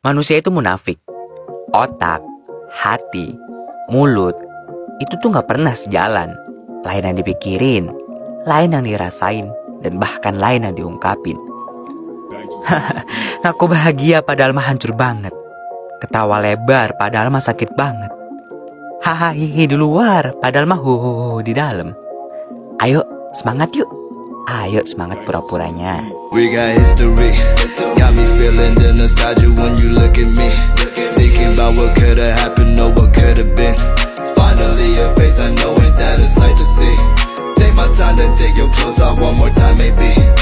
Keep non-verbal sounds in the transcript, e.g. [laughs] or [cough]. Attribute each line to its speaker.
Speaker 1: Manusia itu munafik. Otak, hati, mulut, itu tuh gak pernah sejalan. Lain yang dipikirin, lain yang dirasain, dan bahkan lain yang diungkapin. [laughs] Aku bahagia padahal mah hancur banget. Ketawa lebar padahal mah sakit banget. Hahaha di luar padahal mah hu di dalam. Ayo semangat yuk. Ayo semangat pura-puranya.
Speaker 2: We got history. inside you when you look at me. Thinking about what could've happened or what could've been. Finally, a face I know ain't that a sight to see. Take my time to take your clothes off one more time, maybe.